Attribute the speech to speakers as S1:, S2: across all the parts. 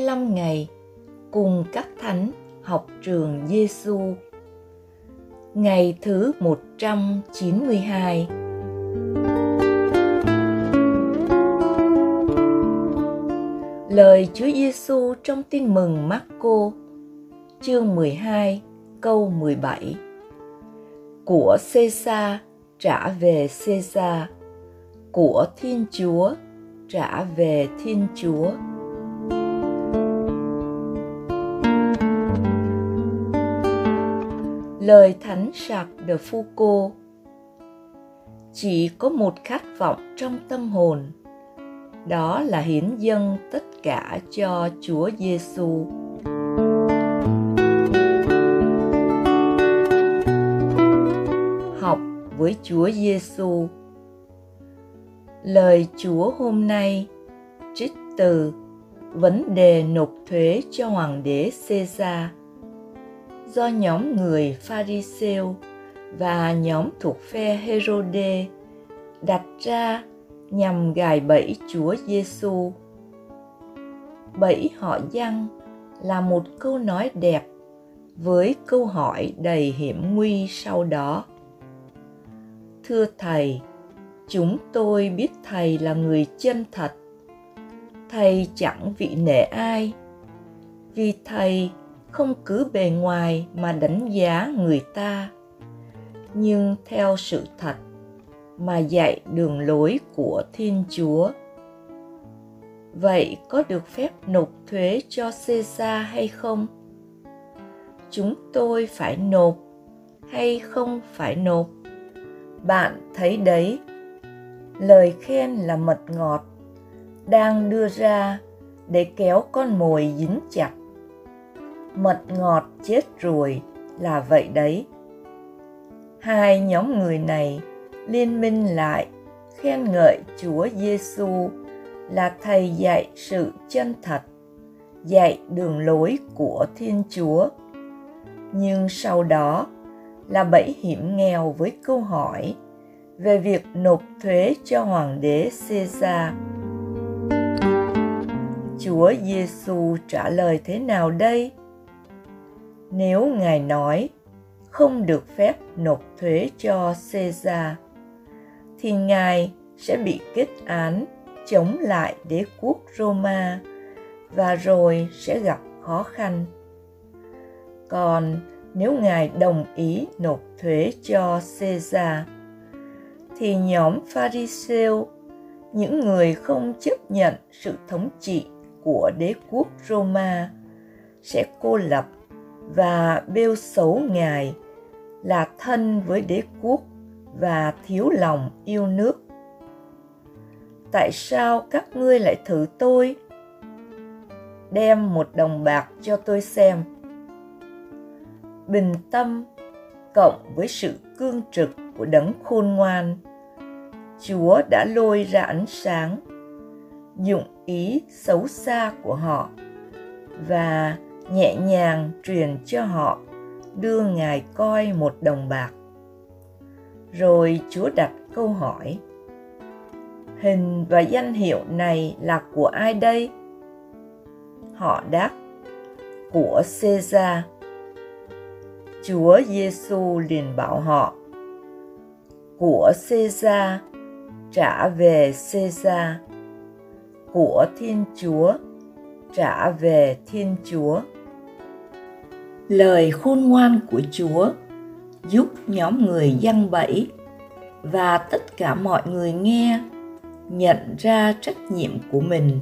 S1: 45 ngày cùng các thánh học trường Giêsu. Ngày thứ 192. Lời Chúa Giêsu trong Tin mừng Marco, chương 12, câu 17. Của Caesar trả về Caesar, của Thiên Chúa trả về Thiên Chúa. Lời Thánh Sạc de Foucault Chỉ có một khát vọng trong tâm hồn, đó là hiến dâng tất cả cho Chúa Giêsu. Học với Chúa Giêsu. Lời Chúa hôm nay trích từ vấn đề nộp thuế cho hoàng đế Caesar do nhóm người Pharisêu và nhóm thuộc phe Herode đặt ra nhằm gài bẫy Chúa Giêsu. Bẫy họ Giăng là một câu nói đẹp với câu hỏi đầy hiểm nguy sau đó. Thưa thầy, chúng tôi biết thầy là người chân thật. Thầy chẳng vị nể ai, vì thầy không cứ bề ngoài mà đánh giá người ta. Nhưng theo sự thật mà dạy đường lối của thiên chúa. Vậy có được phép nộp thuế cho caesar hay không? Chúng tôi phải nộp hay không phải nộp? Bạn thấy đấy, lời khen là mật ngọt đang đưa ra để kéo con mồi dính chặt mật ngọt chết rồi là vậy đấy hai nhóm người này liên minh lại khen ngợi Chúa Giêsu là thầy dạy sự chân thật, dạy đường lối của Thiên Chúa. Nhưng sau đó là bẫy hiểm nghèo với câu hỏi về việc nộp thuế cho hoàng đế Caesar. Chúa Giêsu trả lời thế nào đây? Nếu ngài nói không được phép nộp thuế cho Caesar thì ngài sẽ bị kết án chống lại đế quốc Roma và rồi sẽ gặp khó khăn. Còn nếu ngài đồng ý nộp thuế cho Caesar thì nhóm Pharisêu, những người không chấp nhận sự thống trị của đế quốc Roma sẽ cô lập và bêu xấu ngài là thân với đế quốc và thiếu lòng yêu nước. Tại sao các ngươi lại thử tôi? Đem một đồng bạc cho tôi xem. Bình tâm cộng với sự cương trực của đấng khôn ngoan, chúa đã lôi ra ánh sáng dụng ý xấu xa của họ và nhẹ nhàng truyền cho họ đưa ngài coi một đồng bạc. Rồi chúa đặt câu hỏi hình và danh hiệu này là của ai đây? Họ đáp của Caesar. Chúa Giêsu liền bảo họ: Của Caesar trả về Caesar, của Thiên Chúa trả về Thiên Chúa lời khôn ngoan của chúa, giúp nhóm người dăng bẫy, và tất cả mọi người nghe, nhận ra trách nhiệm của mình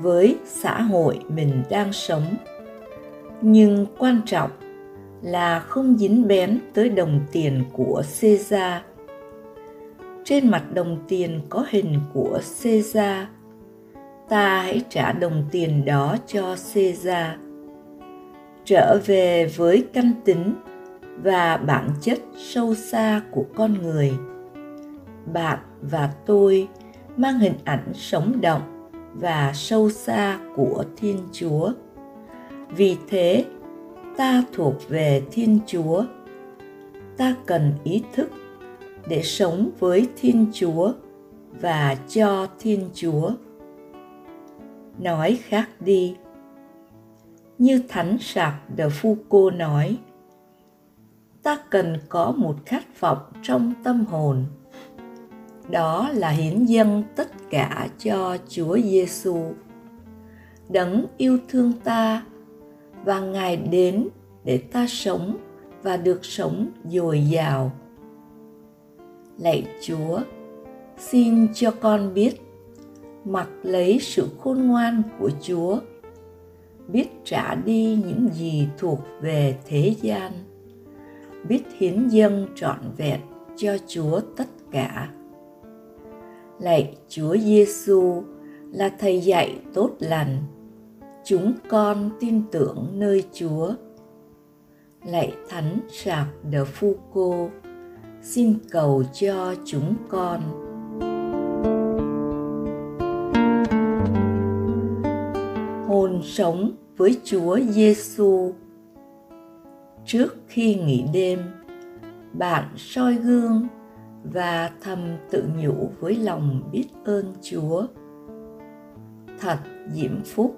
S1: với xã hội mình đang sống nhưng quan trọng là không dính bén tới đồng tiền của Caesar. Trên mặt đồng tiền có hình của Caesar. Ta hãy trả đồng tiền đó cho Caesar trở về với căn tính và bản chất sâu xa của con người. Bạn và tôi mang hình ảnh sống động và sâu xa của thiên chúa. Vì thế, ta thuộc về thiên chúa. Ta cần ý thức để sống với thiên chúa và cho thiên chúa. Nói khác đi như thánh Sạc de Foucault nói ta cần có một khát vọng trong tâm hồn đó là hiến dâng tất cả cho Chúa Giêsu. Đấng yêu thương ta và Ngài đến để ta sống và được sống dồi dào. Lạy Chúa, xin cho con biết mặc lấy sự khôn ngoan của Chúa, biết trả đi những gì thuộc về thế gian, biết hiến dâng trọn vẹn cho Chúa tất cả. Lạy Chúa Giêsu là thầy dạy tốt lành, chúng con tin tưởng nơi Chúa. Lạy Thánh Sạc Phu cô, xin cầu cho chúng con. Sống với Chúa Giêsu. Trước khi nghỉ đêm, bạn soi gương và thầm tự nhủ với lòng biết ơn Chúa. Thật diễm phúc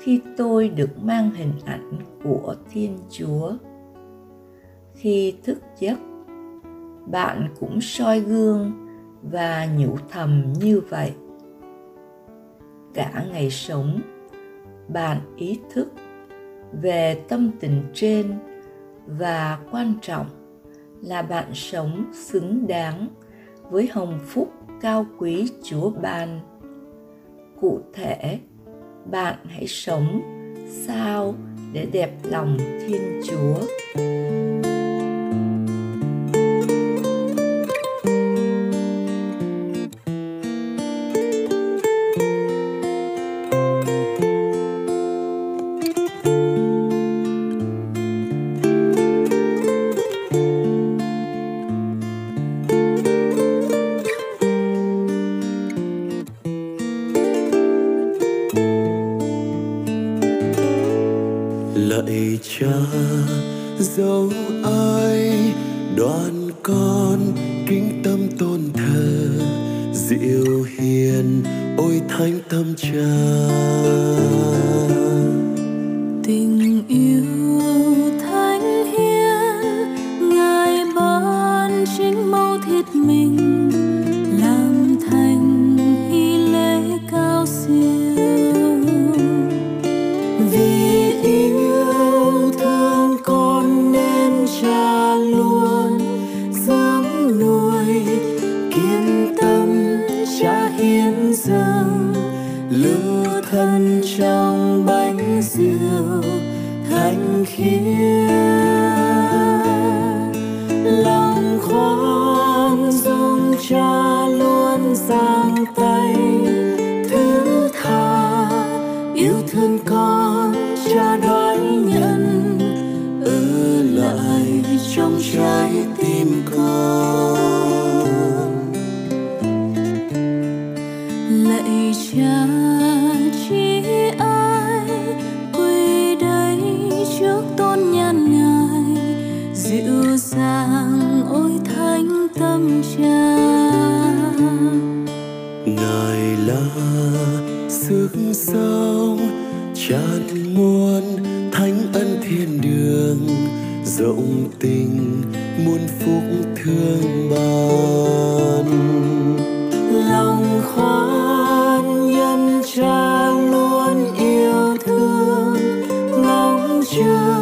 S1: khi tôi được mang hình ảnh của Thiên Chúa. Khi thức giấc, bạn cũng soi gương và nhủ thầm như vậy. Cả ngày sống, bạn ý thức về tâm tình trên và quan trọng là bạn sống xứng đáng với hồng phúc cao quý Chúa ban. Cụ thể, bạn hãy sống sao để đẹp lòng Thiên Chúa.
S2: Cha dấu ai đoàn con kính tâm tôn thờ, diệu hiền ôi thánh tâm cha.
S3: Thân trong bánh rượu thanh khiết. Lòng khoan dung cha luôn giang tay, thứ tha yêu thương con cha đói nhận ở lại trong trái tim con.
S2: Sâu tràn muôn thánh ân thiên đường, rộng tình muôn phúc thương ban.
S3: Lòng khoan nhân cha luôn yêu thương, ngóng chờ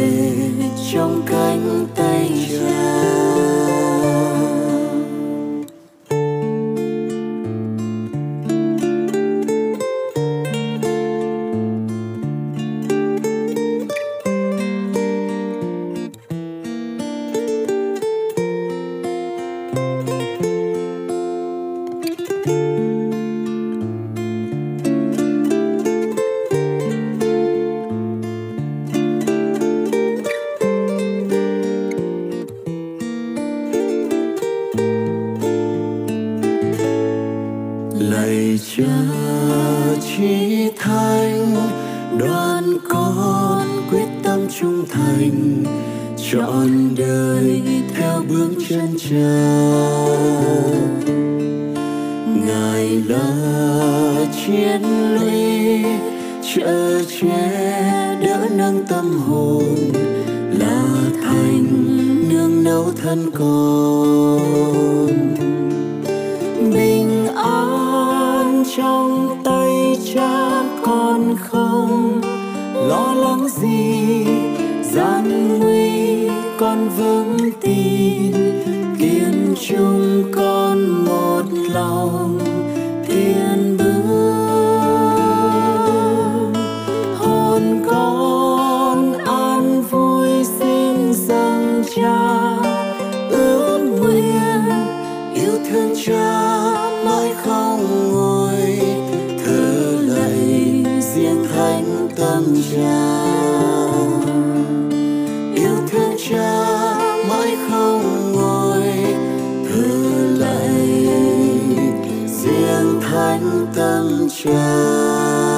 S3: về trong cánh tay cha
S2: anh trọn đời theo bước chân cha. Ngài là chiến lũy chở che đỡ nâng tâm hồn, là thành nương nấu thân con.
S3: Bình an trong tay cha con không lo lắng gì gian nguy con vững tin kiên trung con một lòng tiến
S2: thánh tâm trạng